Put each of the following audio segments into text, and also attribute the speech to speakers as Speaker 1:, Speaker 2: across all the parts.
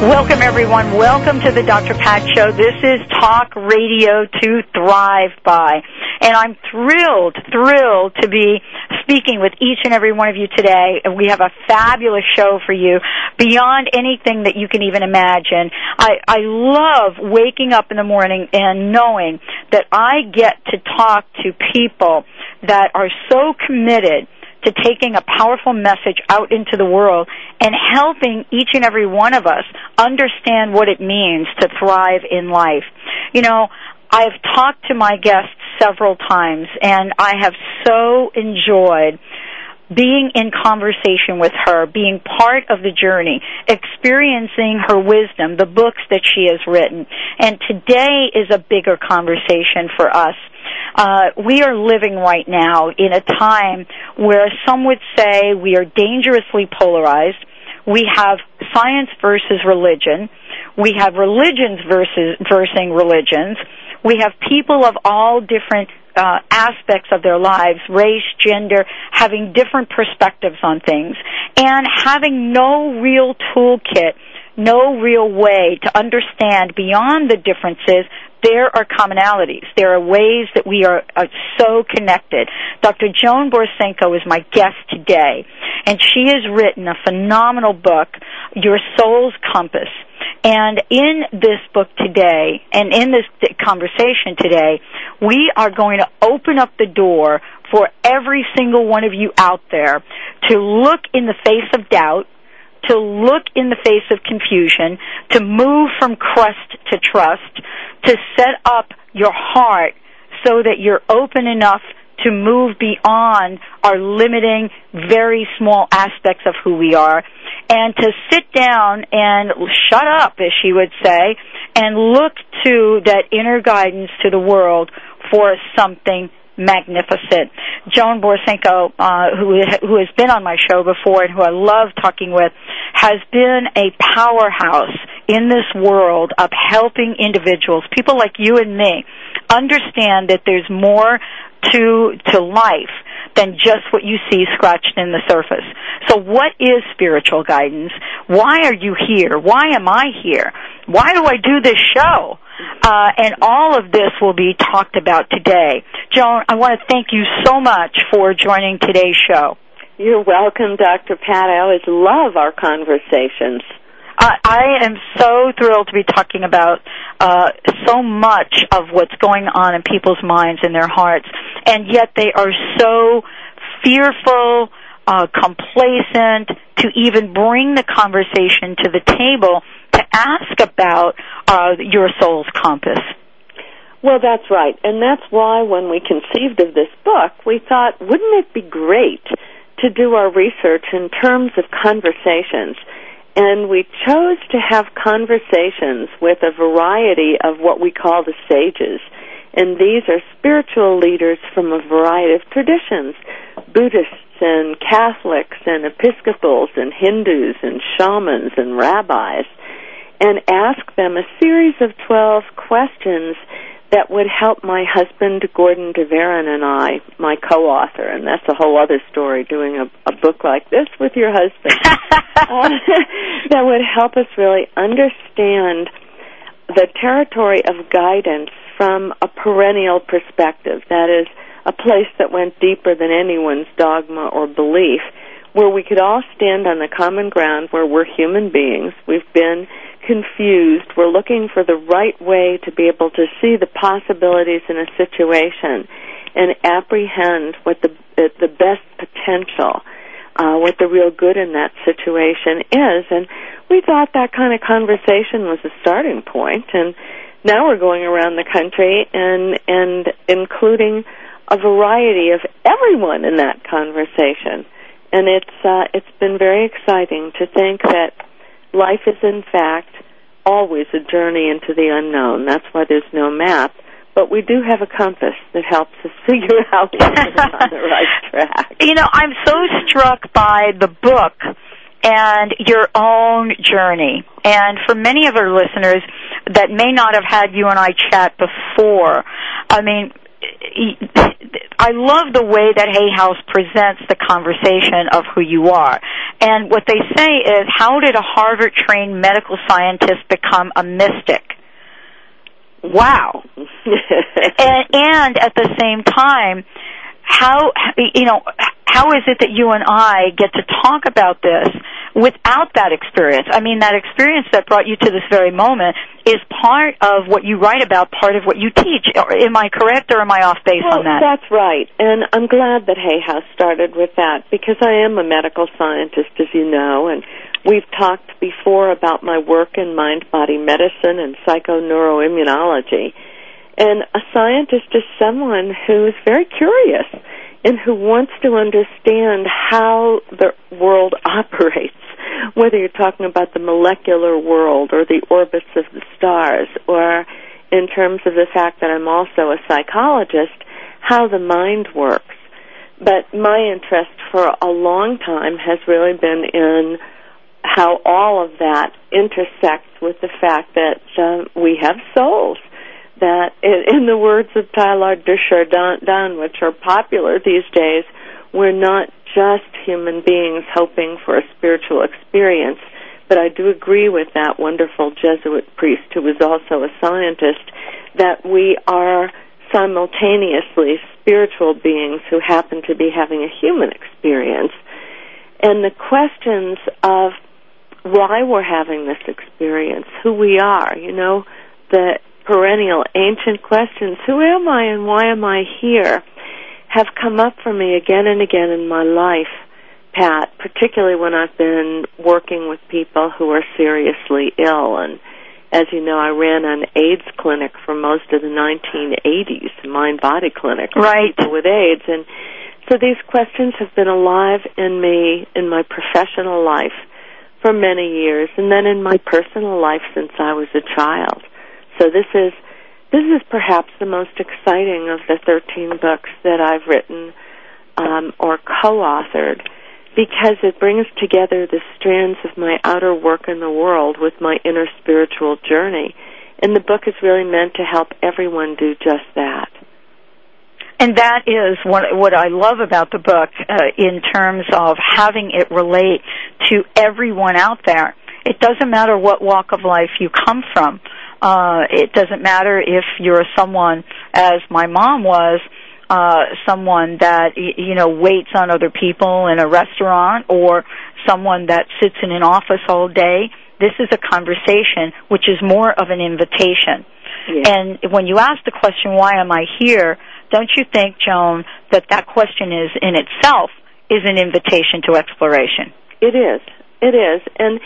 Speaker 1: Welcome, everyone. Welcome to the Dr. Pat Show. This is talk radio to thrive by. And I'm thrilled, thrilled to be speaking with each and every one of you today. And we have a fabulous show for you beyond anything that you can even imagine. I, I love waking up in the morning and knowing that I get to talk to people that are so committed to taking a powerful message out into the world and helping each and every one of us understand what it means to thrive in life. You know, I've talked to my guests several times and I have so enjoyed being in conversation with her, being part of the journey, experiencing her wisdom, the books that she has written. And today is a bigger conversation for us uh, we are living right now in a time where some would say we are dangerously polarized. We have science versus religion. We have religions versus versing religions. We have people of all different uh, aspects of their lives, race, gender, having different perspectives on things, and having no real toolkit, no real way to understand beyond the differences there are commonalities. There are ways that we are, are so connected. Dr. Joan Borysenko is my guest today, and she has written a phenomenal book, Your Soul's Compass. And in this book today, and in this conversation today, we are going to open up the door for every single one of you out there to look in the face of doubt, to look in the face of confusion, to move from crust to trust, to set up your heart so that you're open enough to move beyond our limiting, very small aspects of who we are, and to sit down and shut up, as she would say, and look to that inner guidance to the world for something magnificent. Joan Borysenko, uh, who who has been on my show before and who I love talking with, has been a powerhouse in this world of helping individuals, people like you and me, understand that there's more to to life than just what you see scratched in the surface. So what is spiritual guidance? Why are you here? Why am I here? Why do I do this show? Uh, and all of this will be talked about today. Joan, I want to thank you so much for joining today's show.
Speaker 2: You're welcome, Dr. Pat. I always love our conversations.
Speaker 1: I, I am so thrilled to be talking about uh, so much of what's going on in people's minds and their hearts, and yet they are so fearful, uh, complacent to even bring the conversation to the table to ask about uh, your soul's compass.
Speaker 2: Well, that's right. And that's why when we conceived of this book, we thought, wouldn't it be great to do our research in terms of conversations? And we chose to have conversations with a variety of what we call the sages. And these are spiritual leaders from a variety of traditions Buddhists and Catholics and Episcopals and Hindus and shamans and rabbis and ask them a series of 12 questions that would help my husband Gordon Dveirin and I, my co-author, and that's a whole other story, doing a, a book like this with your husband, uh, that would help us really understand the territory of guidance from a perennial perspective. That is, a place that went deeper than anyone's dogma or belief, where we could all stand on the common ground where we're human beings. We've been confused. We're looking for the right way to be able to see the possibilities in a situation and apprehend what the the best potential, uh, what the real good in that situation is. And we thought that kind of conversation was a starting point. And now we're going around the country and and including a variety of everyone in that conversation. And it's uh, it's been very exciting to think that life is in fact always a journey into the unknown. That's why there's no map. but we do have a compass that helps us figure out we're on the right track.
Speaker 1: You know, I'm so struck by the book and your own journey. And for many of our listeners that may not have had you and I chat before, I mean, I love the way that Hay House presents the conversation of who you are. And what they say is, how did a Harvard trained medical scientist become a mystic? Wow. and, and at the same time, how, you know, how is it that you and I get to talk about this without that experience? I mean, that experience that brought you to this very moment is part of what you write about, part of what you teach. Am I correct or am I off base
Speaker 2: well,
Speaker 1: on that?
Speaker 2: That's right. And I'm glad that Hay House started with that because I am a medical scientist, as you know, and we've talked before about my work in mind body medicine and psychoneuroimmunology. And a scientist is someone who is very curious and who wants to understand how the world operates, whether you're talking about the molecular world or the orbits of the stars, or in terms of the fact that I'm also a psychologist, how the mind works. But my interest for a long time has really been in how all of that intersects with the fact that uh, we have souls that, in, the words of Teilhard de Chardin, which are popular these days, we're not just human beings hoping for a spiritual experience. But I do agree with that wonderful Jesuit priest who was also a scientist that we are simultaneously spiritual beings who happen to be having a human experience. And the questions of why we're having this experience, who we are, you know, the perennial ancient questions, who am I and why am I here, have come up for me again and again in my life, Pat, particularly when I've been working with people who are seriously ill. And as you know, I ran an AIDS clinic for most of the 1980s, mind body clinic for
Speaker 1: right.
Speaker 2: people with AIDS. And so these questions have been alive in me in my professional life for many years, and then in my personal life since I was a child. So this is this is perhaps the most exciting of the 13 books that I've written um, or co-authored because it brings together the strands of my outer work in the world with my inner spiritual journey. And the book is really meant to help everyone do just that.
Speaker 1: And that is what what I love about the book uh, in terms of having it relate to everyone out there. It doesn't matter what walk of life you come from. Uh, it doesn't matter if you're someone, as my mom was, uh, someone that you know waits on other people in a restaurant, or someone that sits in an office all day. This is a conversation which is more of an invitation.
Speaker 2: Yeah.
Speaker 1: And when you ask the question, "Why am I here?" don't you think, Joan, that that question is in itself is an invitation to exploration?
Speaker 2: It is. It is. And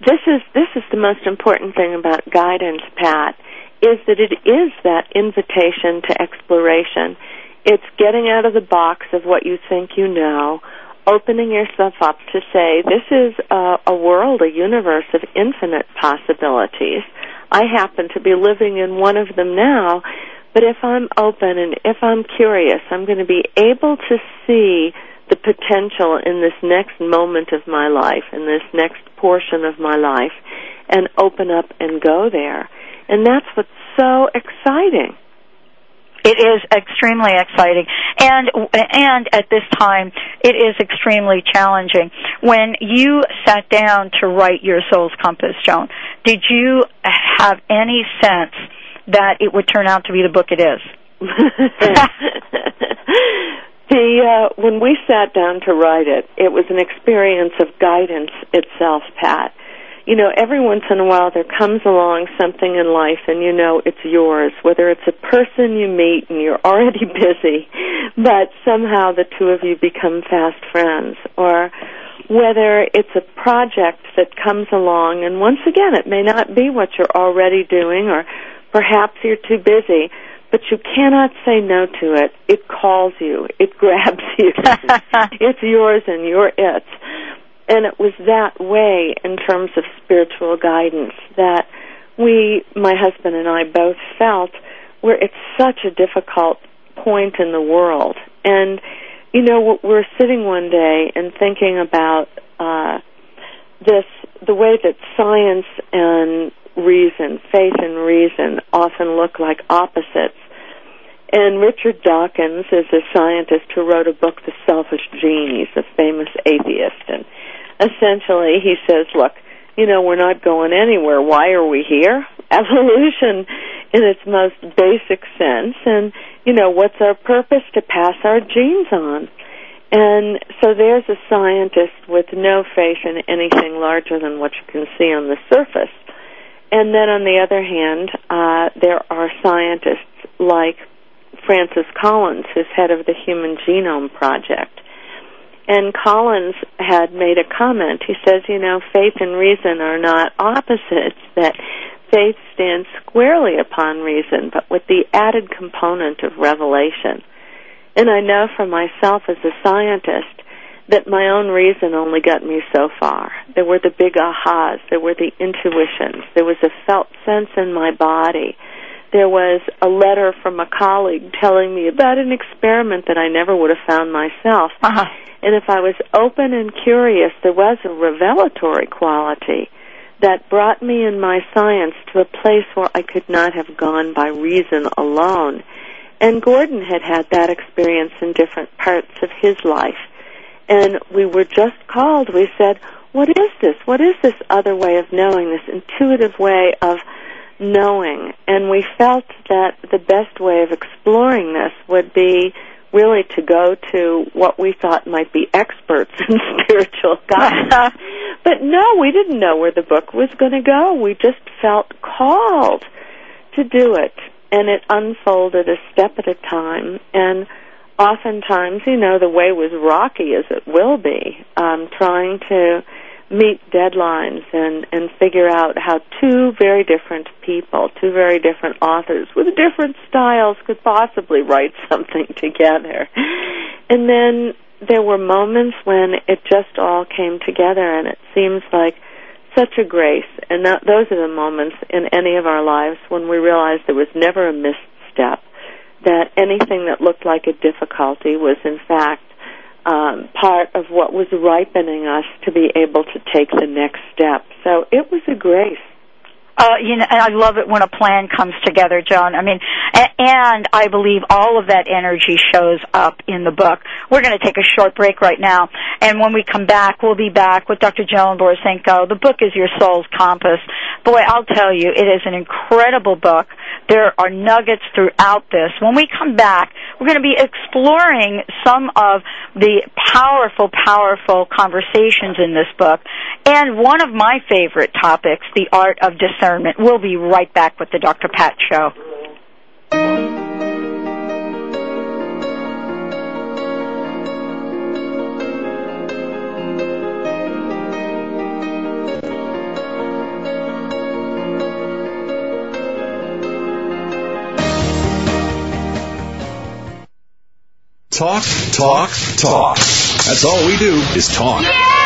Speaker 2: this is this is the most important thing about guidance, Pat, is that it is that invitation to exploration. It's getting out of the box of what you think you know, opening yourself up to say, this is a, a world, a universe of infinite possibilities. I happen to be living in one of them now, but if I'm open and if I'm curious, I'm going to be able to see the potential in this next moment of my life, in this next portion of my life, and open up and go there. And that's what's so exciting.
Speaker 1: It is extremely exciting, and and at this time, it is extremely challenging. When you sat down to write your soul's compass, Joan, did you have any sense that it would turn out to be the book it is?
Speaker 2: The uh, when we sat down to write it, it was an experience of guidance itself, Pat. You know, every once in a while there comes along something in life and you know it's yours, whether it's a person you meet and you're already busy, but somehow the two of you become fast friends, or whether it's a project that comes along and once again it may not be what you're already doing or perhaps you're too busy, but you cannot say no to it. It calls you. It grabs you. it's yours and you're it. And it was that way in terms of spiritual guidance that we, my husband and I both felt where it's such a difficult point in the world. And, you know, we're sitting one day and thinking about uh, this, the way that science and reason, faith and reason, often look like opposites. And Richard Dawkins is a scientist who wrote a book, The Selfish Gene. He's a famous atheist. And essentially he says, look, you know, we're not going anywhere. Why are we here? Evolution in its most basic sense. And, you know, what's our purpose? To pass our genes on. And so there's a scientist with no faith in anything larger than what you can see on the surface. And then on the other hand, uh, there are scientists like Francis Collins, who's head of the Human Genome Project. And Collins had made a comment. He says, you know, faith and reason are not opposites, that faith stands squarely upon reason, but with the added component of revelation. And I know for myself as a scientist that my own reason only got me so far. There were the big ahas, there were the intuitions, there was a felt sense in my body. There was a letter from a colleague telling me about an experiment that I never would have found myself.
Speaker 1: Uh-huh.
Speaker 2: And if I was open and curious, there was a revelatory quality that brought me in my science to a place where I could not have gone by reason alone. And Gordon had had that experience in different parts of his life. And we were just called. We said, what is this? What is this other way of knowing, this intuitive way of knowing? And we felt that the best way of exploring this would be really to go to what we thought might be experts in spiritual guidance. but no, we didn't know where the book was going to go. We just felt called to do it. And it unfolded a step at a time. And oftentimes, you know, the way was rocky as it will be, um, trying to meet deadlines and and figure out how two very different people, two very different authors with different styles could possibly write something together. And then there were moments when it just all came together and it seems like such a grace and that, those are the moments in any of our lives when we realize there was never a misstep that anything that looked like a difficulty was in fact um, part of what was ripening us to be able to take the next step. So it was a grace.
Speaker 1: Uh, you know, and I love it when a plan comes together, John. I mean, and I believe all of that energy shows up in the book. We're going to take a short break right now, and when we come back, we'll be back with Dr. Joan Borysenko. The book is Your Soul's Compass. Boy, I'll tell you, it is an incredible book. There are nuggets throughout this. When we come back, we're going to be exploring some of the powerful, powerful conversations in this book, and one of my favorite topics, the art of discernment discernment. We'll be right back with the Dr. Pat Show.
Speaker 3: Talk, talk, talk. That's all we do is talk.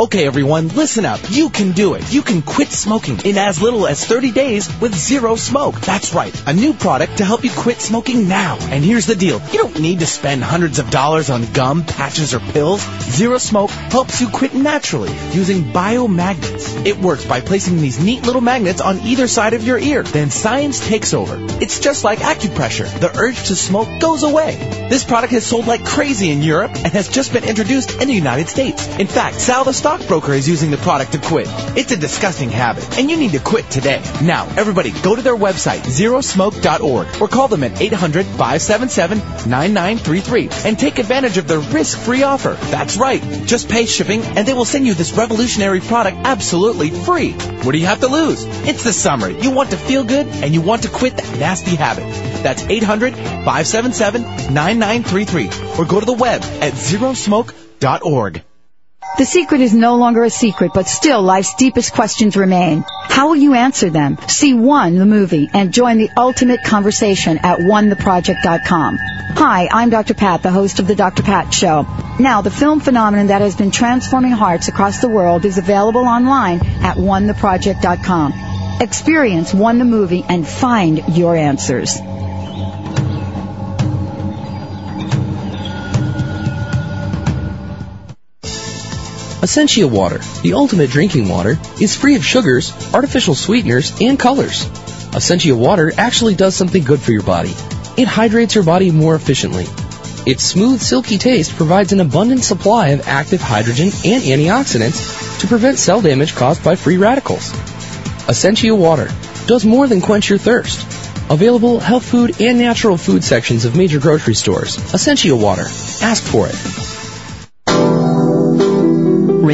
Speaker 4: Okay, everyone, listen up. You can do it. You can quit smoking in as little as 30 days with Zero Smoke. That's right, a new product to help you quit smoking now. And here's the deal. You don't need to spend hundreds of dollars on gum, patches, or pills. Zero Smoke helps you quit naturally using biomagnets. It works by placing these neat little magnets on either side of your ear. Then science takes over. It's just like acupressure. The urge to smoke goes away. This product has sold like crazy in Europe and has just been introduced in the United States. In fact, Sal the stockbroker is using the product to quit. It's a disgusting habit, and you need to quit today. Now, everybody, go to their website, zerosmoke.org, or call them at 800-577-9933 and take advantage of their risk-free offer. That's right. Just pay shipping, and they will send you this revolutionary product absolutely free. What do you have to lose? It's the summer. You want to feel good, and you want to quit that nasty habit. That's 800-577-9933, or go to the web at zerosmoke.org.
Speaker 5: The secret is no longer a secret, but still life's deepest questions remain. How will you answer them? See One, the movie, and join the ultimate conversation at onetheproject.com. Hi, I'm Dr. Pat, the host of The Dr. Pat Show. Now, the film phenomenon that has been transforming hearts across the world is available online at onetheproject.com. Experience One the movie and find your answers.
Speaker 6: Essentia Water, the ultimate drinking water, is free of sugars, artificial sweeteners, and colors. Essentia Water actually does something good for your body. It hydrates your body more efficiently. Its smooth, silky taste provides an abundant supply of active hydrogen and antioxidants to prevent cell damage caused by free radicals. Essentia Water does more than quench your thirst. Available health food and natural food sections of major grocery stores. Essentia Water. Ask for it.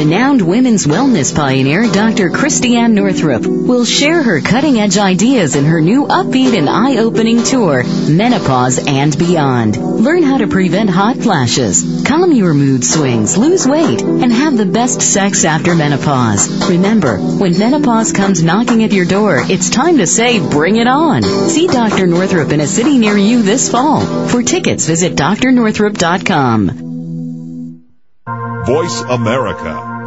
Speaker 7: Renowned women's wellness pioneer Dr. Christiane Northrup will share her cutting edge ideas in her new upbeat and eye opening tour, Menopause and Beyond. Learn how to prevent hot flashes, calm your mood swings, lose weight, and have the best sex after menopause. Remember, when menopause comes knocking at your door, it's time to say, bring it on. See Dr. Northrup in a city near you this fall. For tickets, visit drnorthrup.com.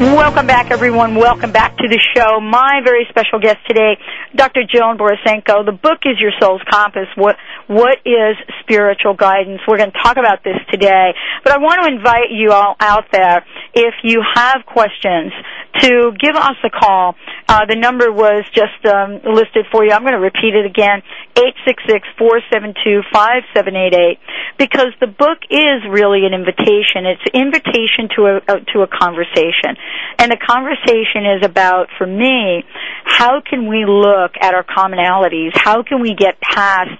Speaker 1: Welcome back, everyone. Welcome back to the show. My very special guest today, Dr. Joan Borysenko. The book is Your Soul's Compass. What What is spiritual guidance? We're going to talk about this today. But I want to invite you all out there, if you have questions, to give us a call. Uh, the number was just um, listed for you. I'm going to repeat it again: eight six six four seven two five seven eight eight. Because the book is really an invitation. It's an invitation to a, a to a conversation. And the conversation is about, for me, how can we look at our commonalities? How can we get past,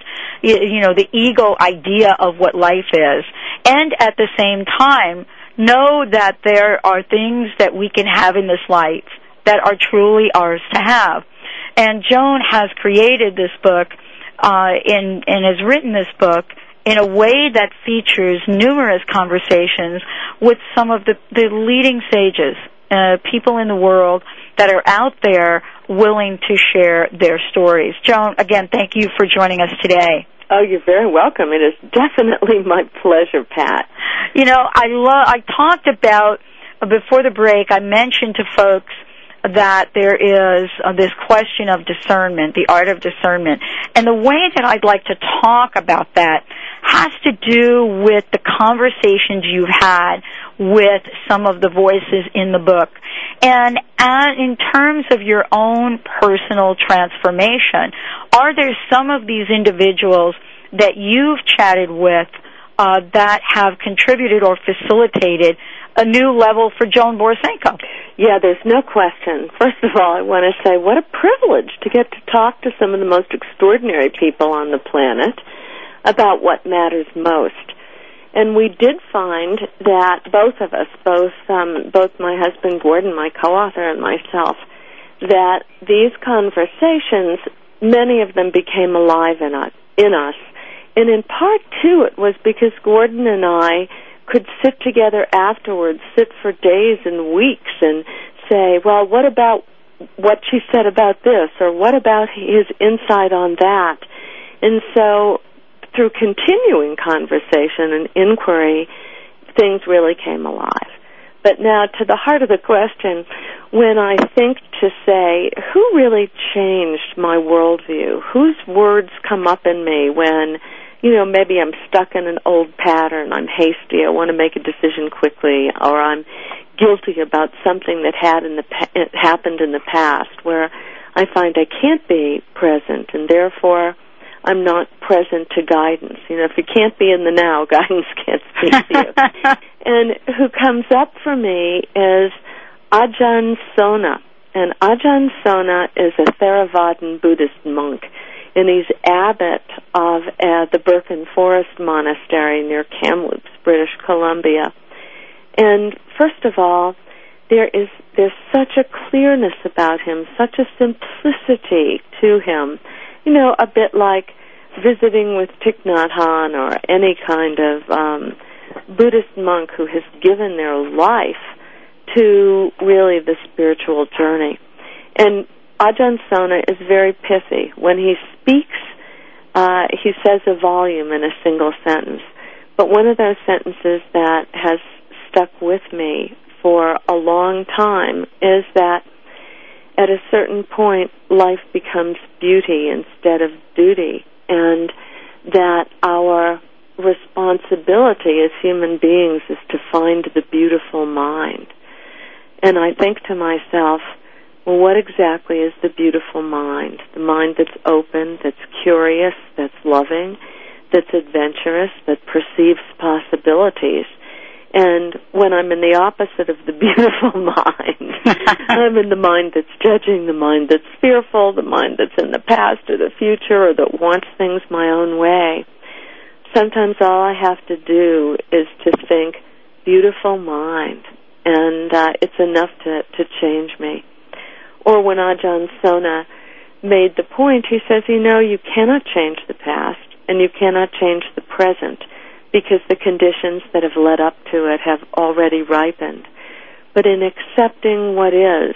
Speaker 1: you know, the ego idea of what life is? And at the same time, know that there are things that we can have in this life that are truly ours to have. And Joan has created this book, uh, in, and has written this book in a way that features numerous conversations with some of the, the leading sages uh, people in the world that are out there willing to share their stories. Joan, again, thank you for joining us today.
Speaker 2: Oh, you're very welcome. It is definitely my pleasure, Pat.
Speaker 1: You know, I love. I talked about before the break. I mentioned to folks that there is uh, this question of discernment, the art of discernment, and the way that I'd like to talk about that has to do with the conversations you've had with some of the voices in the book. And in terms of your own personal transformation, are there some of these individuals that you've chatted with uh, that have contributed or facilitated a new level for Joan Borysenko?
Speaker 2: Yeah, there's no question. First of all, I want to say what a privilege to get to talk to some of the most extraordinary people on the planet about what matters most. And we did find that both of us, both um, both my husband Gordon, my co-author, and myself, that these conversations, many of them became alive in us. In us, and in part too, it was because Gordon and I could sit together afterwards, sit for days and weeks, and say, "Well, what about what she said about this, or what about his insight on that?" And so through continuing conversation and inquiry, things really came alive. But now to the heart of the question, when I think to say, who really changed my worldview? Whose words come up in me when, you know, maybe I'm stuck in an old pattern, I'm hasty, I want to make a decision quickly, or I'm guilty about something that had in the pa- happened in the past where I find I can't be present and therefore I'm not present to guidance. You know, if you can't be in the now, guidance can't speak to you. and who comes up for me is Ajahn Sona. And Ajahn Sona is a Theravadan Buddhist monk. and he's abbot of uh, the Birken Forest Monastery near Kamloops, British Columbia. And first of all, there is there's such a clearness about him, such a simplicity to him. You know, a bit like visiting with Thich Nhat Hanh or any kind of um, Buddhist monk who has given their life to really the spiritual journey. And Ajahn Sona is very pithy. When he speaks, uh, he says a volume in a single sentence. But one of those sentences that has stuck with me for a long time is that at a certain point, life becomes beauty instead of duty, and that our responsibility as human beings is to find the beautiful mind. And I think to myself, well, what exactly is the beautiful mind? The mind that's open, that's curious, that's loving, that's adventurous, that perceives possibilities. And when I'm in the opposite of the beautiful mind, I'm in the mind that's judging, the mind that's fearful, the mind that's in the past or the future or that wants things my own way. Sometimes all I have to do is to think, beautiful mind, and uh, it's enough to, to change me. Or when Ajahn Sona made the point, he says, you know, you cannot change the past and you cannot change the present because the conditions that have led up to it have already ripened. But in accepting what is,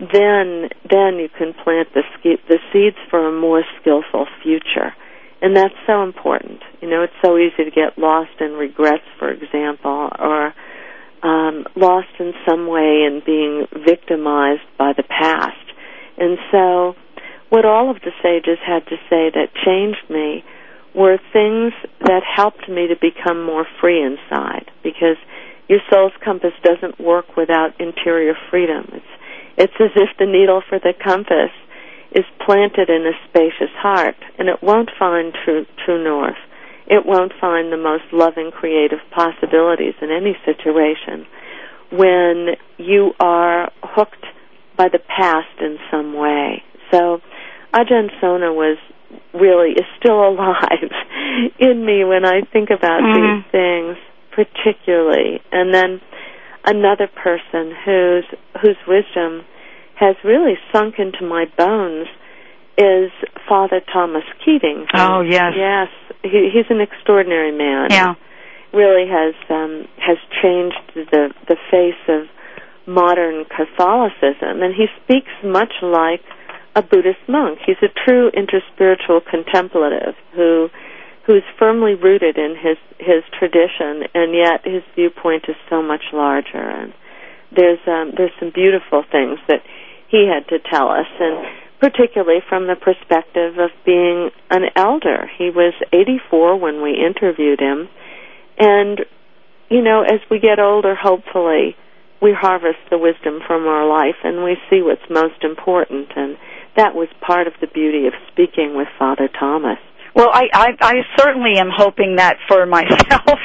Speaker 2: then then you can plant the the seeds for a more skillful future. And that's so important. You know, it's so easy to get lost in regrets, for example, or um, lost in some way in being victimized by the past. And so, what all of the sages had to say that changed me were things that helped me to become more free inside because your soul's compass doesn't work without interior freedom. It's it's as if the needle for the compass is planted in a spacious heart and it won't find true true north. It won't find the most loving creative possibilities in any situation when you are hooked by the past in some way. So Ajahn Sona was really is still alive in me when I think about mm-hmm. these things particularly. And then another person whose whose wisdom has really sunk into my bones is Father Thomas Keating.
Speaker 1: Oh yes,
Speaker 2: yes, he, he's an extraordinary man.
Speaker 1: Yeah,
Speaker 2: really has um, has changed the the face of modern Catholicism, and he speaks much like a Buddhist monk. He's a true interspiritual contemplative who who's firmly rooted in his his tradition, and yet his viewpoint is so much larger. And there's um, there's some beautiful things that he had to tell us, and particularly from the perspective of being an elder. He was 84 when we interviewed him, and you know, as we get older, hopefully we harvest the wisdom from our life and we see what's most important and that was part of the beauty of speaking with Father Thomas.
Speaker 1: Well, I, I, I certainly am hoping that for myself,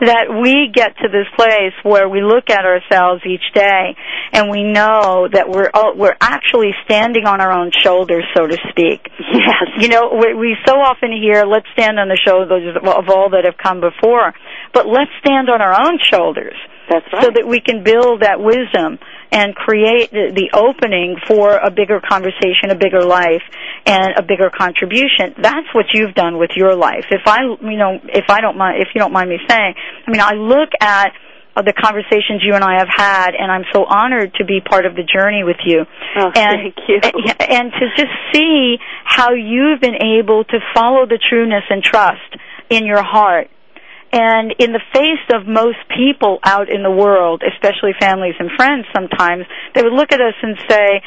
Speaker 1: that we get to this place where we look at ourselves each day and we know that we're we're actually standing on our own shoulders, so to speak.
Speaker 2: Yes.
Speaker 1: You know, we, we so often hear, "Let's stand on the shoulders of all that have come before," but let's stand on our own shoulders.
Speaker 2: That's right.
Speaker 1: So that we can build that wisdom and create the, the opening for a bigger conversation, a bigger life, and a bigger contribution. That's what you've done with your life. If I, you know, if I don't mind, if you don't mind me saying, I mean, I look at uh, the conversations you and I have had, and I'm so honored to be part of the journey with you.
Speaker 2: Oh,
Speaker 1: and,
Speaker 2: thank you.
Speaker 1: And, and to just see how you've been able to follow the trueness and trust in your heart and in the face of most people out in the world, especially families and friends sometimes, they would look at us and say,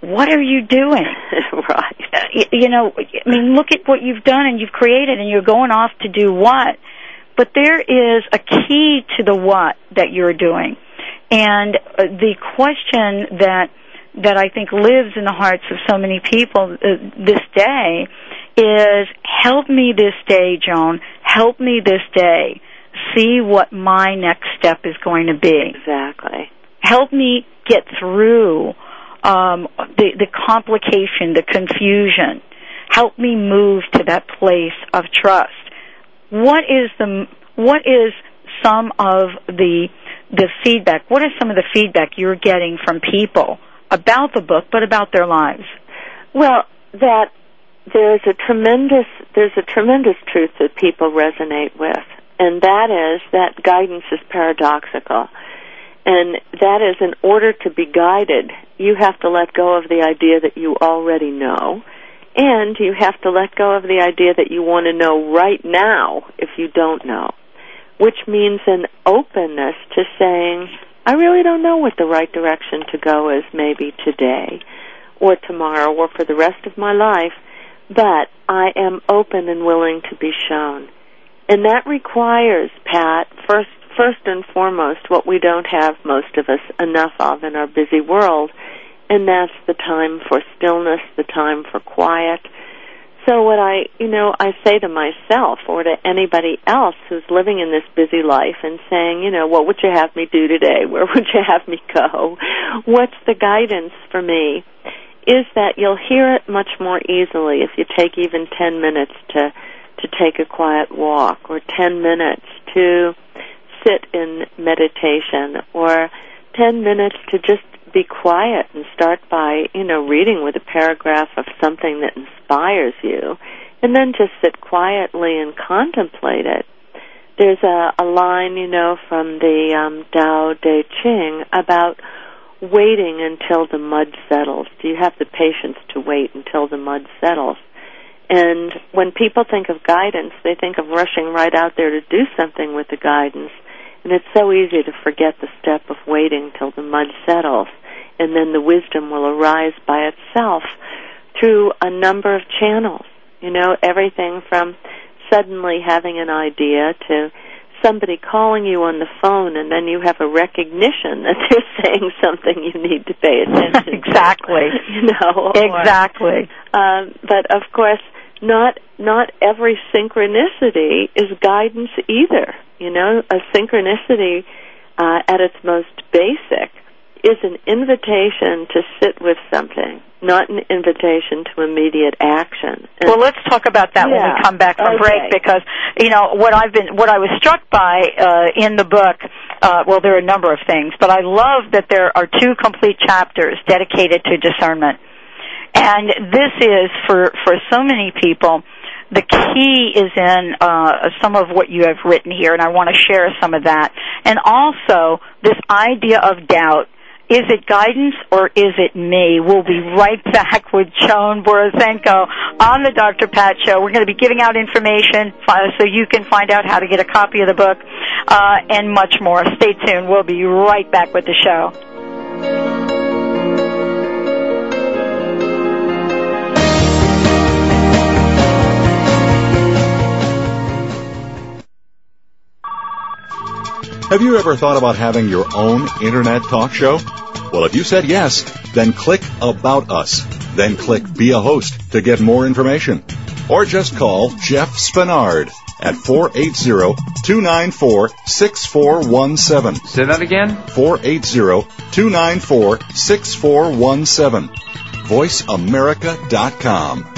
Speaker 1: what are you doing?
Speaker 2: right.
Speaker 1: You know, I mean, look at what you've done and you've created and you're going off to do what? But there is a key to the what that you're doing. And uh, the question that that I think lives in the hearts of so many people uh, this day is help me this day, Joan. Help me this day. See what my next step is going to be.
Speaker 2: Exactly.
Speaker 1: Help me get through um, the the complication, the confusion, help me move to that place of trust. What is the what is some of the the feedback? What is some of the feedback you're getting from people about the book, but about their lives?
Speaker 2: Well, that there's a tremendous there's a tremendous truth that people resonate with, and that is that guidance is paradoxical. And that is in order to be guided, you have to let go of the idea that you already know, and you have to let go of the idea that you want to know right now if you don't know, which means an openness to saying, I really don't know what the right direction to go is maybe today or tomorrow or for the rest of my life, but I am open and willing to be shown. And that requires, Pat, first first and foremost what we don't have most of us enough of in our busy world, and that's the time for stillness, the time for quiet. So what I, you know, I say to myself or to anybody else who's living in this busy life and saying, you know, what would you have me do today? Where would you have me go? What's the guidance for me? Is that you'll hear it much more easily if you take even 10 minutes to to take a quiet walk or 10 minutes to sit in meditation or 10 minutes to just be quiet and start by, you know, reading with a paragraph of something that inspires you and then just sit quietly and contemplate it. There's a, a line, you know, from the um, Tao Te Ching about waiting until the mud settles. Do you have the patience to wait until the mud settles? And when people think of guidance, they think of rushing right out there to do something with the guidance. And it's so easy to forget the step of waiting till the mud settles, and then the wisdom will arise by itself through a number of channels. You know, everything from suddenly having an idea to somebody calling you on the phone and then you have a recognition that they're saying something you need to pay attention
Speaker 1: exactly.
Speaker 2: to. You know.
Speaker 1: Exactly.
Speaker 2: Or, um, but of course, not not every synchronicity is guidance either. You know, a synchronicity uh, at its most basic is an invitation to sit with something, not an invitation to immediate action.
Speaker 1: And well, let's talk about that yeah, when we come back from
Speaker 2: okay.
Speaker 1: break because you know what I've been what I was struck by uh, in the book. Uh, well, there are a number of things, but I love that there are two complete chapters dedicated to discernment, and this is for for so many people the key is in uh, some of what you have written here, and I want to share some of that. And also, this idea of doubt. Is it guidance or is it me? We'll be right back with Joan Borysenko on the Dr. Pat Show. We're going to be giving out information so you can find out how to get a copy of the book uh, and much more. Stay tuned. We'll be right back with the show.
Speaker 3: Have you ever thought about having your own internet talk show? Well, if you said yes, then click About Us. Then click Be a Host to get more information. Or just call Jeff Spinard at 480-294-6417.
Speaker 8: Say that again?
Speaker 3: 480-294-6417. VoiceAmerica.com.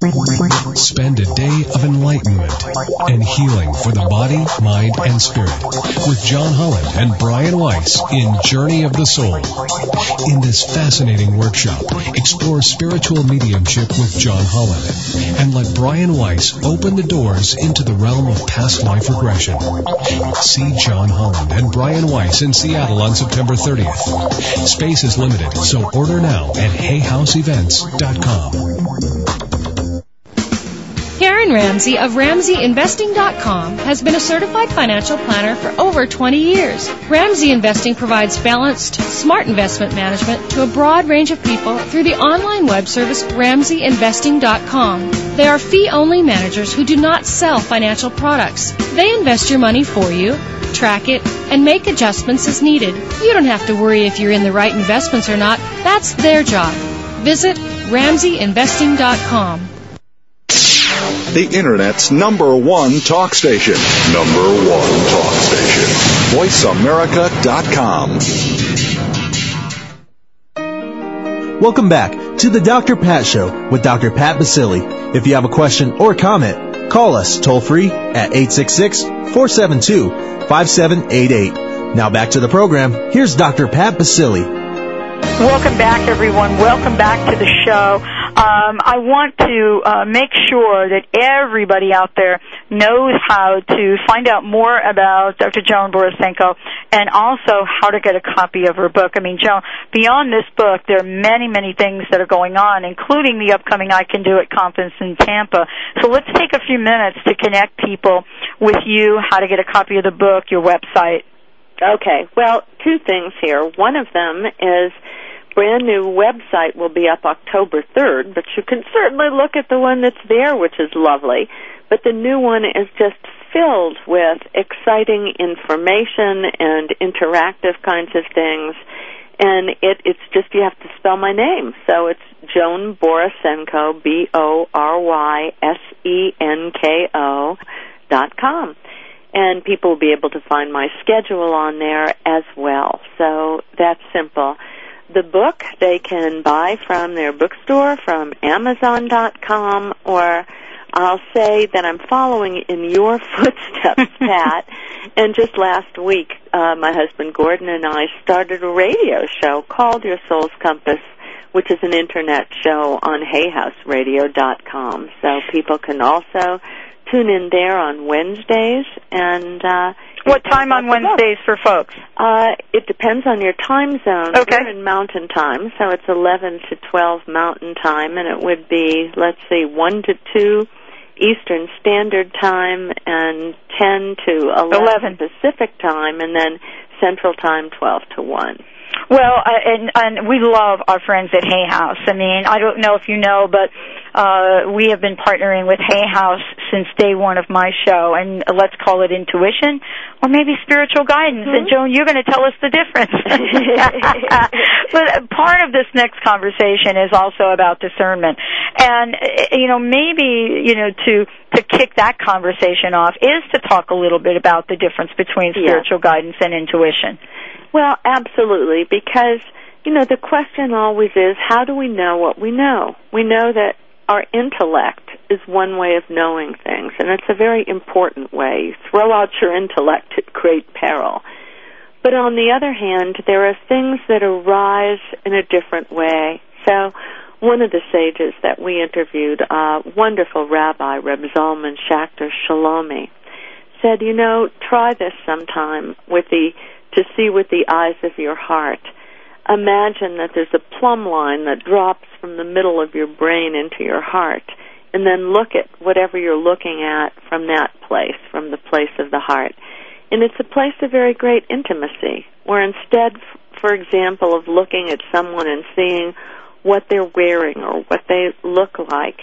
Speaker 8: Spend a day of enlightenment and healing for the body, mind, and spirit with John Holland and Brian Weiss in Journey of the Soul. In this fascinating workshop, explore spiritual mediumship with John Holland and let Brian Weiss open the doors into the realm of past life regression. See John Holland and Brian Weiss in Seattle on September 30th. Space is limited, so order now at hayhouseevents.com.
Speaker 9: Karen Ramsey of RamseyInvesting.com has been a certified financial planner for over 20 years. Ramsey Investing provides balanced, smart investment management to a broad range of people through the online web service RamseyInvesting.com. They are fee-only managers who do not sell financial products. They invest your money for you, track it, and make adjustments as needed. You don't have to worry if you're in the right investments or not. That's their job. Visit RamseyInvesting.com.
Speaker 3: The Internet's number one talk station. Number one talk station. VoiceAmerica.com.
Speaker 10: Welcome back to the Dr. Pat Show with Dr. Pat Baccili. If you have a question or comment, call us toll free at 866-472-5788. Now back to the program. Here's Dr. Pat Baccili.
Speaker 1: Welcome back, everyone. Welcome back to the show. Um, I want to uh, make sure that everybody out there knows how to find out more about Dr. Joan Borysenko and also how to get a copy of her book. I mean, Joan, beyond this book, there are many, many things that are going on, including the upcoming I Can Do It conference in Tampa. So let's take a few minutes to connect people with you, how to get a copy of the book, your website.
Speaker 2: Okay. Well, two things here. One of them is brand new website will be up October 3rd, but you can certainly look at the one that's there, which is lovely. But the new one is just filled with exciting information and interactive kinds of things. And it, it's just, you have to spell my name. So it's Joan Borysenko, B-O-R-Y-S-E-N-K-O dot com. And people will be able to find my schedule on there as well. So that's simple the book they can buy from their bookstore, from Amazon.com, or I'll say that I'm following in your footsteps, Pat. and just last week, uh, my husband Gordon and I started a radio show called Your Soul's Compass, which is an internet show on HayHouseRadio.com. So people can also tune in there on Wednesdays and uh
Speaker 1: what time on Wednesdays for folks?
Speaker 2: Uh, it depends on your time zone.
Speaker 1: Okay.
Speaker 2: We're in Mountain Time, so it's 11 to 12 Mountain Time, and it would be, let's see, 1 to 2 Eastern Standard Time and 10 to 11, 11. Pacific Time, and then Central Time 12 to 1.
Speaker 1: Well, uh, and and we love our friends at Hay House. I mean, I don't know if you know, but uh we have been partnering with Hay House since day one of my show, and let's call it intuition or maybe spiritual guidance. Mm-hmm. And Joan, you're going to tell us the difference. but part of this next conversation is also about discernment, and you know, maybe you know to to kick that conversation off is to talk a little bit about the difference between spiritual yeah. guidance and intuition.
Speaker 2: Well, absolutely, because, you know, the question always is how do we know what we know? We know that our intellect is one way of knowing things, and it's a very important way. You throw out your intellect at great peril. But on the other hand, there are things that arise in a different way. So, one of the sages that we interviewed, a wonderful rabbi, Reb Zalman Schachter Shalomi, said, you know, try this sometime with the to see with the eyes of your heart. Imagine that there's a plumb line that drops from the middle of your brain into your heart, and then look at whatever you're looking at from that place, from the place of the heart. And it's a place of very great intimacy, where instead, for example, of looking at someone and seeing what they're wearing or what they look like,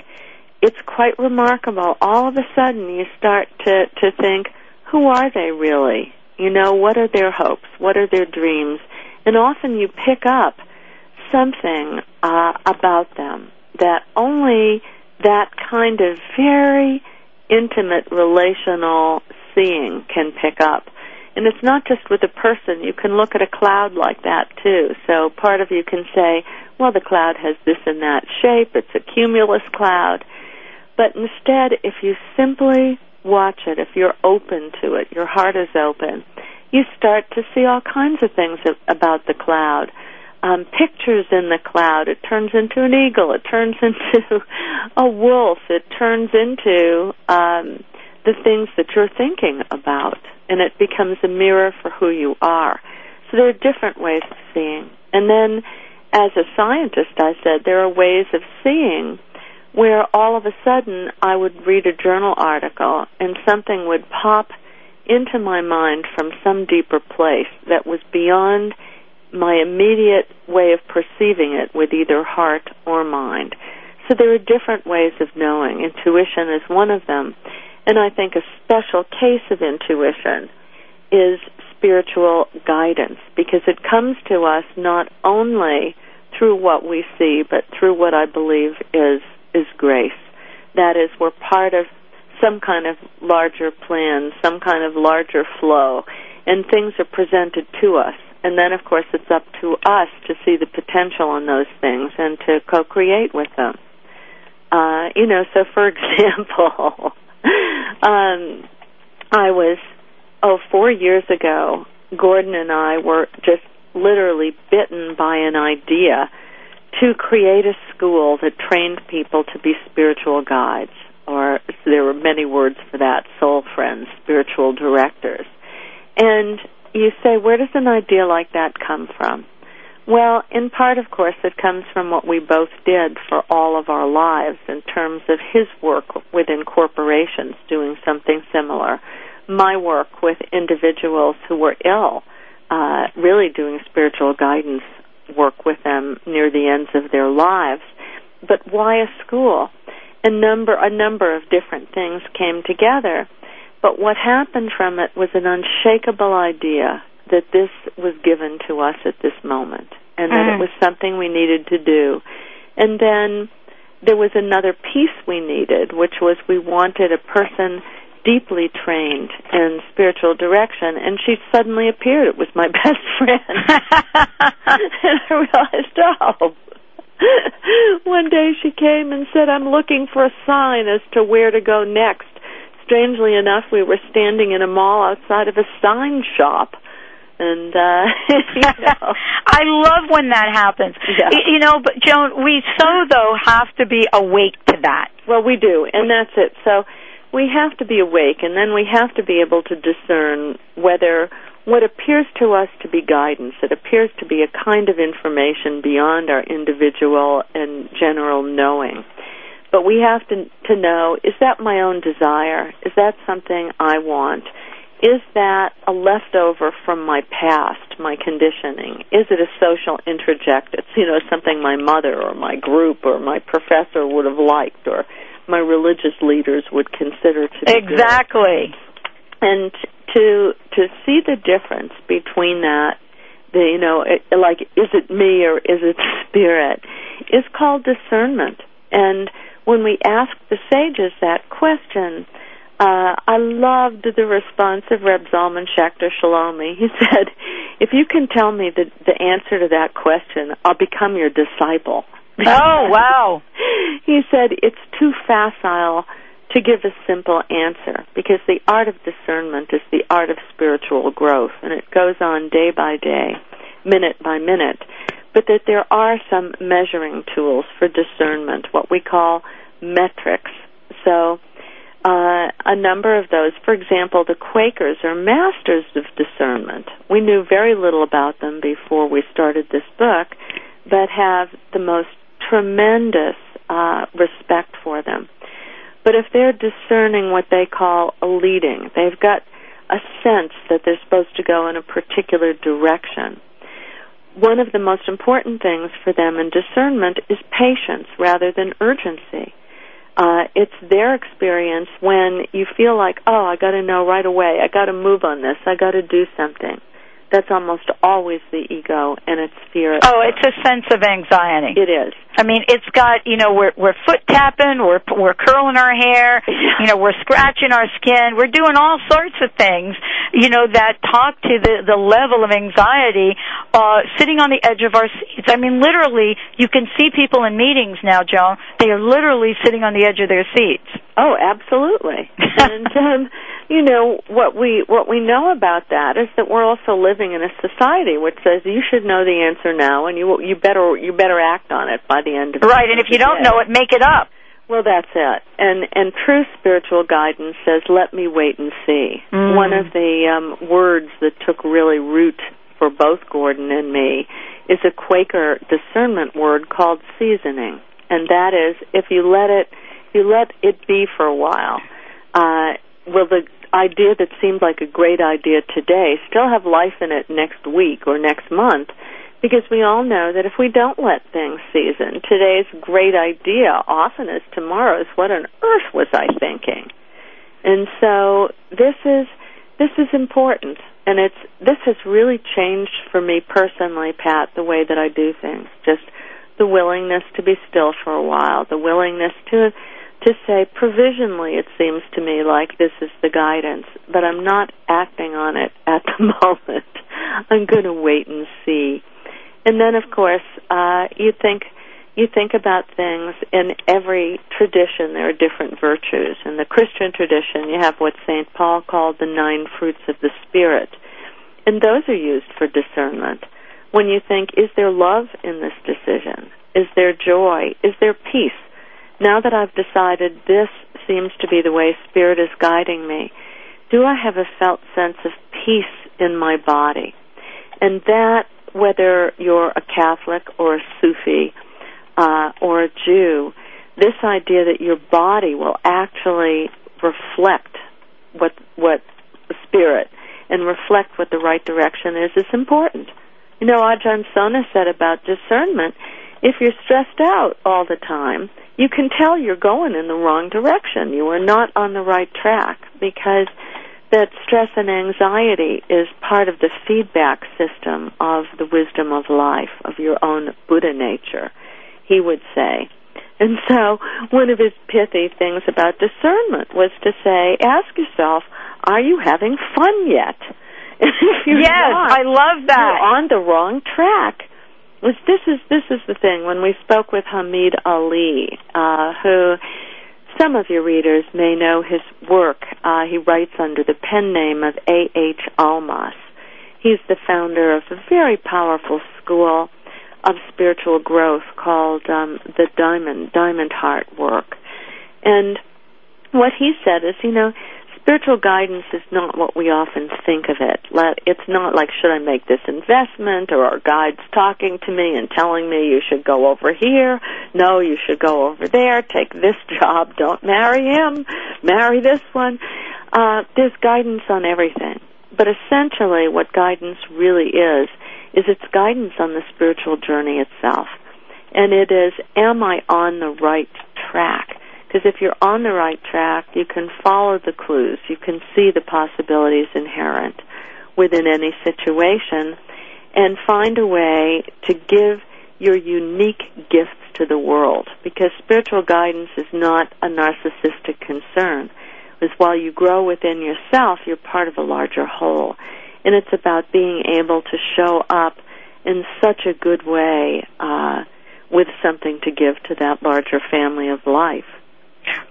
Speaker 2: it's quite remarkable. All of a sudden, you start to, to think, who are they really? You know, what are their hopes? What are their dreams? And often you pick up something uh, about them that only that kind of very intimate relational seeing can pick up. And it's not just with a person. You can look at a cloud like that too. So part of you can say, well, the cloud has this and that shape. It's a cumulus cloud. But instead, if you simply watch it, if you're open to it, your heart is open, you start to see all kinds of things about the cloud. Um, pictures in the cloud. It turns into an eagle. It turns into a wolf. It turns into um, the things that you're thinking about, and it becomes a mirror for who you are. So there are different ways of seeing. And then, as a scientist, I said there are ways of seeing where all of a sudden I would read a journal article and something would pop into my mind from some deeper place that was beyond my immediate way of perceiving it with either heart or mind. So there are different ways of knowing. Intuition is one of them. And I think a special case of intuition is spiritual guidance because it comes to us not only through what we see, but through what I believe is is grace. That is, we're part of some kind of larger plan, some kind of larger flow, and things are presented to us. And then, of course, it's up to us to see the potential in those things and to co-create with them. Uh, you know, so for example, um, I was, oh, four years ago, Gordon and I were just literally bitten by an idea to create a school that trained people to be spiritual guides, or there were many words for that soul friends, spiritual directors. And you say, where does an idea like that come from? Well, in part, of course, it comes from what we both did for all of our lives in terms of his work within corporations doing something similar, my work with individuals who were ill, uh, really doing spiritual guidance work with them near the ends of their lives. But why a school? A number, a number of different things came together. But what happened from it was an unshakable idea that this was given to us at this moment and that mm. it was something we needed to do. And then there was another piece we needed, which was we wanted a person deeply trained in spiritual direction, and she suddenly appeared. It was my best friend. and I realized, oh. One day she came and said, I'm looking for a sign as to where to go next. Strangely enough, we were standing in a mall outside of a sign shop. And uh you know.
Speaker 1: I love when that happens.
Speaker 2: Yeah.
Speaker 1: You know, but Joan, we so though have to be awake to that.
Speaker 2: Well, we do, and that's it. So we have to be awake and then we have to be able to discern whether what appears to us to be guidance, it appears to be a kind of information beyond our individual and general knowing. But we have to, to know, is that my own desire? Is that something I want? Is that a leftover from my past, my conditioning? Is it a social interject? It's, you know, something my mother or my group or my professor would have liked or my religious leaders would consider to be
Speaker 1: exactly.
Speaker 2: Good. And to to see the difference between that, the you know, it, like is it me or is it spirit, is called discernment. And when we ask the sages that question, uh, I loved the response of Reb Zalman Schachter Shalomi. He said, "If you can tell me the the answer to that question, I'll become your disciple."
Speaker 1: Oh, wow.
Speaker 2: he said it's too facile to give a simple answer because the art of discernment is the art of spiritual growth and it goes on day by day, minute by minute. But that there are some measuring tools for discernment, what we call metrics. So, uh, a number of those. For example, the Quakers are masters of discernment. We knew very little about them before we started this book, but have the most tremendous uh, respect for them. But if they're discerning what they call a leading, they've got a sense that they're supposed to go in a particular direction. One of the most important things for them in discernment is patience rather than urgency. Uh, it's their experience when you feel like, oh, I got to know right away. I got to move on this. I got to do something. That's almost always the ego and its fear.
Speaker 1: Oh, it's a sense of anxiety.
Speaker 2: It is.
Speaker 1: I mean, it's got you know we're we're foot tapping, we're we're curling our hair, you know we're scratching our skin, we're doing all sorts of things, you know that talk to the the level of anxiety, uh, sitting on the edge of our seats. I mean, literally, you can see people in meetings now, Joan. They are literally sitting on the edge of their seats.
Speaker 2: Oh, absolutely. and um, you know what we what we know about that is that we're also living in a society which says you should know the answer now and you you better you better act on it by the end of
Speaker 1: right and if you don't know it make it up.
Speaker 2: Well that's it. And and true spiritual guidance says let me wait and see.
Speaker 1: Mm.
Speaker 2: one of the um words that took really root for both Gordon and me is a Quaker discernment word called seasoning. And that is if you let it you let it be for a while uh will the idea that seemed like a great idea today still have life in it next week or next month because we all know that if we don't let things season, today's great idea often is tomorrow's what on earth was I thinking? And so this is this is important and it's this has really changed for me personally, Pat, the way that I do things. Just the willingness to be still for a while, the willingness to to say provisionally it seems to me like this is the guidance, but I'm not acting on it at the moment. I'm going to wait and see. And then of course, uh you think you think about things in every tradition there are different virtues. In the Christian tradition, you have what St. Paul called the nine fruits of the spirit. And those are used for discernment. When you think is there love in this decision? Is there joy? Is there peace? Now that I've decided this seems to be the way Spirit is guiding me, do I have a felt sense of peace in my body? And that, whether you're a Catholic or a Sufi uh, or a Jew, this idea that your body will actually reflect what what spirit and reflect what the right direction is is important. You know, Ajahn Sona said about discernment, if you're stressed out all the time, you can tell you're going in the wrong direction. You are not on the right track because that stress and anxiety is part of the feedback system of the wisdom of life, of your own Buddha nature, he would say. And so, one of his pithy things about discernment was to say, ask yourself, are you having fun yet?
Speaker 1: yes,
Speaker 2: not,
Speaker 1: I love that.
Speaker 2: You're on the wrong track was this is this is the thing when we spoke with Hameed Ali, uh, who some of your readers may know his work. Uh, he writes under the pen name of A. H. Almaas. He's the founder of a very powerful school of spiritual growth called um, the Diamond Diamond Heart Work. And what he said is, you know, spiritual guidance is not what we often think of it. It's not like, should I make this investment, or are guides talking to me and telling me you should go over here? No, you should go over there. Take this job. Don't marry him. Marry this one. Uh, there's guidance on everything. But essentially, what guidance really is, is it's guidance on the spiritual journey itself. And it is, am I on the right track? Because if you're on the right track, you can follow the clues. You can see the possibilities inherent within any situation and find a way to give your unique gifts to the world. Because spiritual guidance is not a narcissistic concern. Because while you grow within yourself, you're part of a larger whole. And it's about being able to show up in such a good way uh, with something to give to that larger family of life.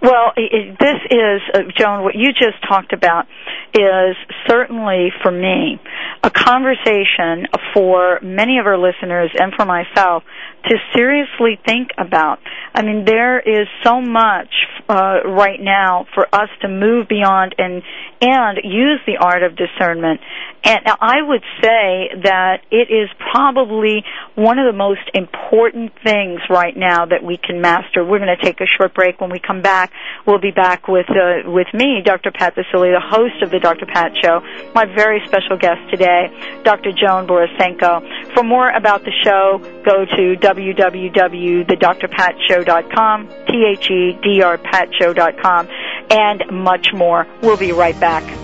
Speaker 1: Well, this is, uh, Joan, what you just talked about is certainly for me a conversation for many of our listeners and for myself to seriously think about. I mean, there is so much uh, right now for us to move beyond and and use the art of discernment. And I would say that it is probably one of the most important things right now that we can master. We're going to take a short break. When we come back, we'll be back with uh, with me, Dr. Pat Baccili, the host of the Dr. Pat Show. My very special guest today, Dr. Joan Borysenko. For more about the show, go to www.thedrpatshow.com, T-H-E-D-R patshow.com, and much more. We'll be right back.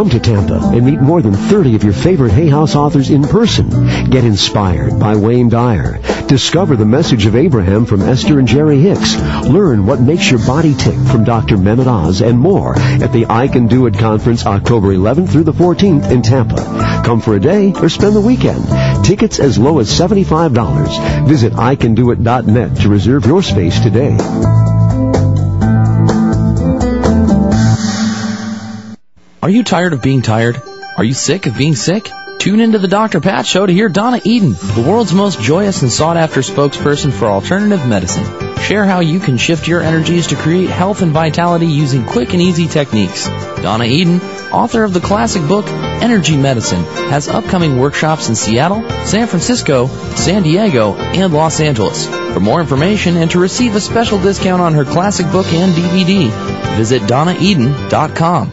Speaker 11: Come to Tampa and meet more than 30 of your favorite Hay House authors in person. Get inspired by Wayne Dyer. Discover the message of Abraham from Esther and Jerry Hicks. Learn what makes your body tick from Dr. Mehmet Oz and more at the I Can Do It conference October 11th through the 14th in Tampa. Come for a day or spend the weekend. Tickets as low as $75. Visit icandoit.net to reserve your space today.
Speaker 6: Are you tired of being tired? Are you sick of being sick? Tune into the Dr. Pat Show to hear Donna Eden, the world's most joyous and sought after spokesperson for alternative medicine. Share how you can shift your energies to create health and vitality using quick and easy techniques. Donna Eden, author of the classic book Energy Medicine, has upcoming workshops in Seattle, San Francisco, San Diego, and Los Angeles. For more information and to receive a special discount on her classic book and DVD, visit donnaeden.com.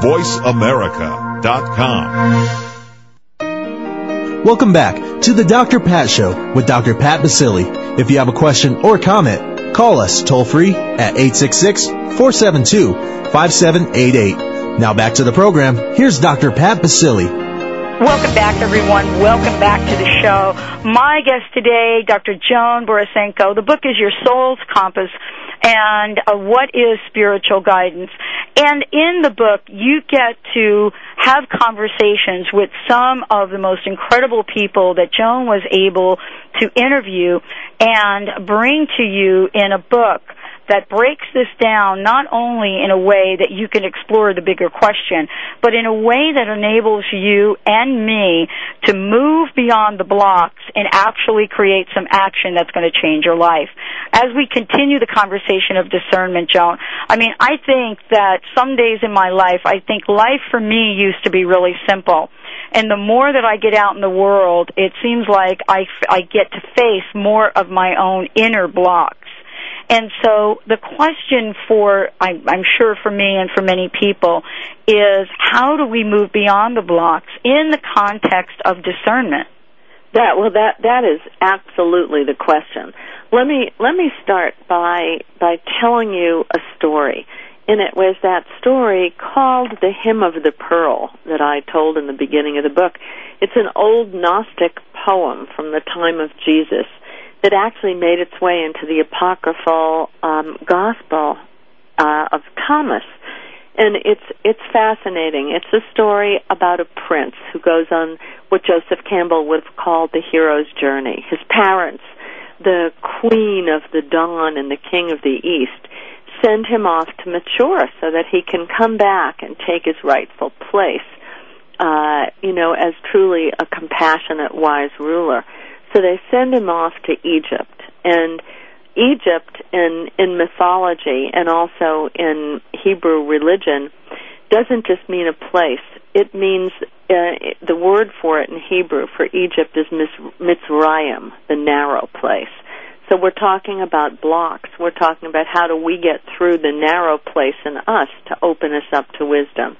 Speaker 3: VoiceAmerica.com.
Speaker 10: Welcome back to the Dr. Pat Show with Dr. Pat Baccili. If you have a question or comment, call us toll free at 866-472-5788. Now back to the program. Here's Dr. Pat Baccili.
Speaker 1: Welcome back, everyone. Welcome back to the show. My guest today, Dr. Joan Borysenko. The book is Your Soul's Compass and uh, What is Spiritual Guidance. And in the book, you get to have conversations with some of the most incredible people that Joan was able to interview and bring to you in a book that breaks this down not only in a way that you can explore the bigger question, but in a way that enables you and me to move beyond the blocks and actually create some action that's going to change your life. As we continue the conversation of discernment, Joan, I mean, I think that some days in my life, I think life for me used to be really simple. And the more that I get out in the world, it seems like I, I get to face more of my own inner blocks. And so the question for, I'm, sure for me and for many people, is how do we move beyond the blocks in the context of discernment?
Speaker 2: That well, that that is absolutely the question. Let me let me start by by telling you a story. And it was that story called the Hymn of the Pearl that I told in the beginning of the book. It's an old Gnostic poem from the time of Jesus that actually made its way into the apocryphal um, Gospel uh, of Thomas, and it's it's fascinating. It's a story about a prince who goes on what Joseph Campbell would have called the hero's journey. His parents, the queen of the dawn and the king of the east, send him off to mature so that he can come back and take his rightful place. Uh, you know, as truly a compassionate, wise ruler. So they send him off to Egypt. And Egypt in, in mythology and also in Hebrew religion doesn't just mean a place. it means uh, the word for it in Hebrew for Egypt is Mitzrayim, the narrow place. So we're talking about blocks. We're talking about how do we get through the narrow place in us to open us up to wisdom.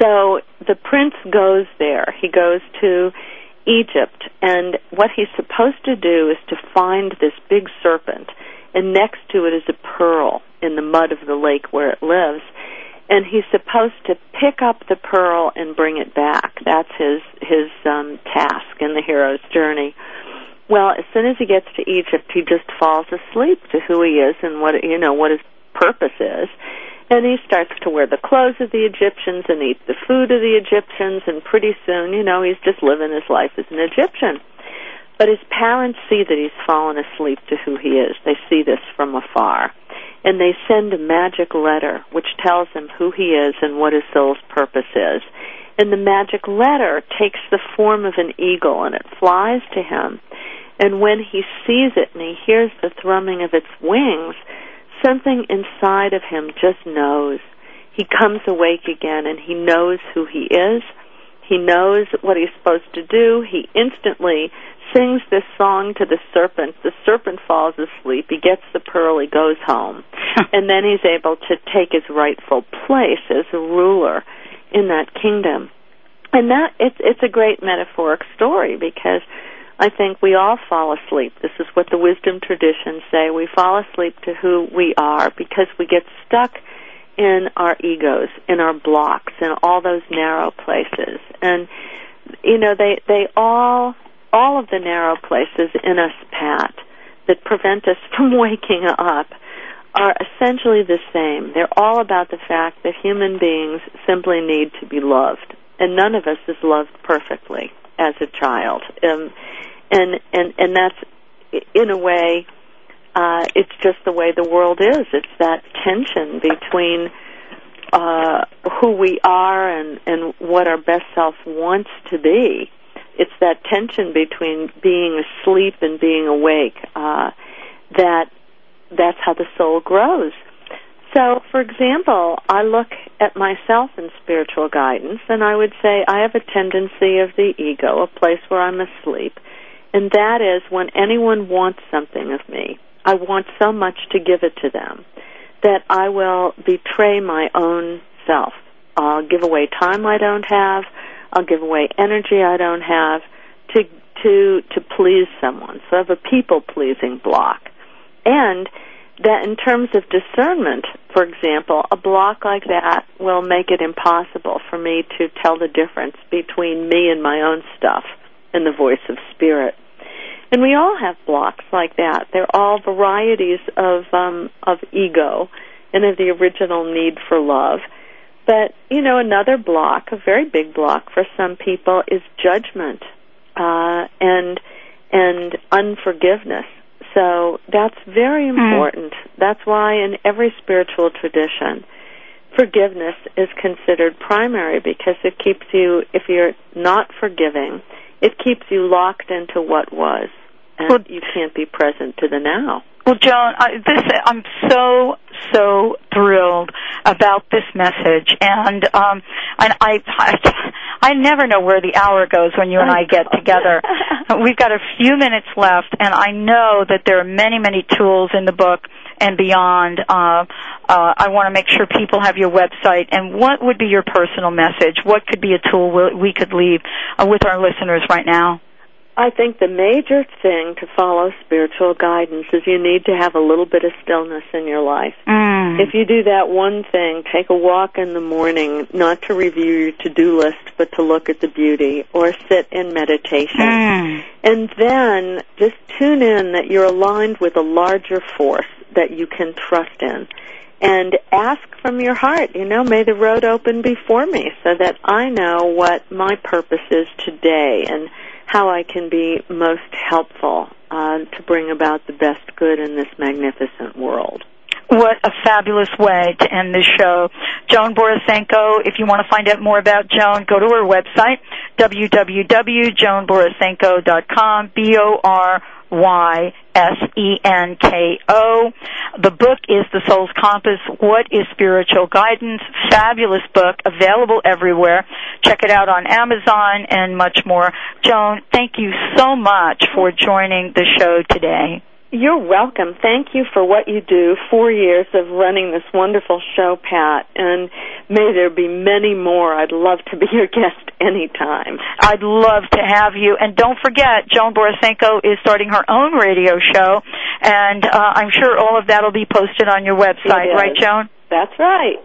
Speaker 2: So the prince goes there. He goes to Egypt, and what he's supposed to do is to find this big serpent, and next to it is a pearl in the mud of the lake where it lives. And he's supposed to pick up the pearl and bring it back. That's his his um, task in the hero's journey. Well, as soon as he gets to Egypt, he just falls asleep to who he is and what you know what his purpose is. And he starts to wear the clothes of the Egyptians and eat the food of the Egyptians, and pretty soon, you know, he's just living his life as an Egyptian. But his parents see that he's fallen asleep to who he is. They see this from afar. And they send a magic letter which tells him who he is and what his soul's purpose is. And the magic letter takes the form of an eagle and it flies to him and when he sees it and he hears the thrumming of its wings, something inside of him just knows. He comes awake again and he knows who he is. He knows what he's supposed to do. He instantly sings this song to the serpent. The serpent falls asleep. He gets the pearl. He goes home. and then he's able to take his rightful place as a ruler in that kingdom. And that it's it's a great metaphoric story because I think we all fall asleep. This is what the wisdom traditions say. We fall asleep to who we are because we get stuck in our egos, in our blocks, in all those narrow places. And you know, they they all all of the narrow places in us, Pat, that prevent us from waking up are essentially the same. They're all about the fact that human beings simply need to be loved. And none of us is loved perfectly as a child. Um, and and and that's in a way uh, it's just the way the world is. It's that tension between uh, who we are and and what our best self wants to be. It's that tension between being asleep and being awake. Uh, that that's how the soul grows. So, for example, I look at myself in spiritual guidance, and I would say I have a tendency of the ego, a place where I'm asleep and that is when anyone wants something of me, I want so much to give it to them that I will betray my own self. I'll give away time I don't have. I'll give away energy I don't have to to to please someone. So I have a people pleasing block. And that in terms of discernment, for example, a block like that will make it impossible for me to tell the difference between me and my own stuff and the voice of spirit. And we all have blocks like that. They're all varieties of um, of ego and of the original need for love. But you know, another block, a very big block for some people, is judgment uh, and and unforgiveness. So that's very hmm. important. Mm. That's why in every spiritual tradition, forgiveness is considered primary because it keeps you, if you're not forgiving, it keeps you locked into what was, and well, you can't be present to the now.
Speaker 1: Well, Joan, I, this I'm so so thrilled about this message, and um, and I, I I never know where the hour goes when you and I get together. We've got a few minutes left, and I know that there are many many tools in the book and beyond. Uh, uh, I want to make sure people have your website. And what would be your personal message? What could be a tool we could leave uh, with our listeners right now?
Speaker 2: I think the major thing to follow spiritual guidance is you need to have a little bit of stillness in your life.
Speaker 1: Mm.
Speaker 2: If you do that one thing, take a walk in the morning, not to review your to-do list, but to look at the beauty, or sit in meditation.
Speaker 1: Mm.
Speaker 2: And then just tune in that you're aligned with a larger force that you can trust in. And ask from your heart, you know, may the road open before me so that I know what my purpose is today and how I can be most helpful uh, to bring about the best good in this magnificent world.
Speaker 1: What a fabulous way to end this show. Joan Borysenko, if you want to find out more about Joan, go to her website, www.joanborysenko.com, B-O-R Y S E N K O. The book is The Soul's Compass What is Spiritual Guidance? Fabulous book, available everywhere. Check it out on Amazon and much more. Joan, thank you so much for joining the show today.
Speaker 2: You're welcome. Thank you for what you do. Four years of running this wonderful show, Pat, and may there be many more. I'd love to be your guest anytime.
Speaker 1: I'd love to have you. And don't forget, Joan Borysenko is starting her own radio show, and uh, I'm sure all of that will be posted on your website, right, Joan?
Speaker 2: That's right.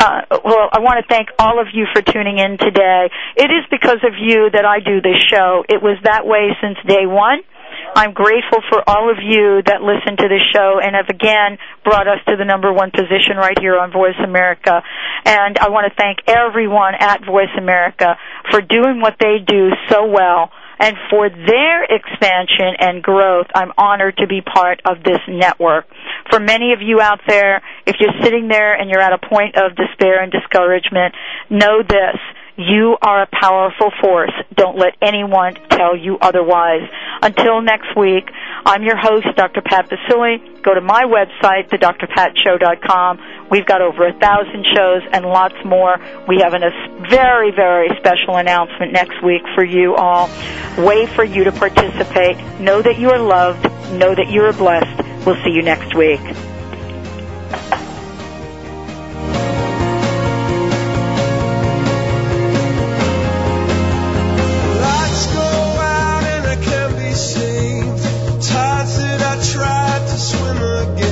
Speaker 1: Uh, well, I want to thank all of you for tuning in today. It is because of you that I do this show. It was that way since day one. I'm grateful for all of you that listen to this show and have again brought us to the number one position right here on Voice America. And I want to thank everyone at Voice America for doing what they do so well and for their expansion and growth, I'm honored to be part of this network. For many of you out there, if you're sitting there and you're at a point of despair and discouragement, know this. You are a powerful force. Don't let anyone tell you otherwise. Until next week, I'm your host, Dr. Pat Baccili. Go to my website, thedrpatshow.com. We've got over a thousand shows and lots more. We have a very, very special announcement next week for you all. Way for you to participate. Know that you are loved. Know that you are blessed. We'll see you next week. swim again.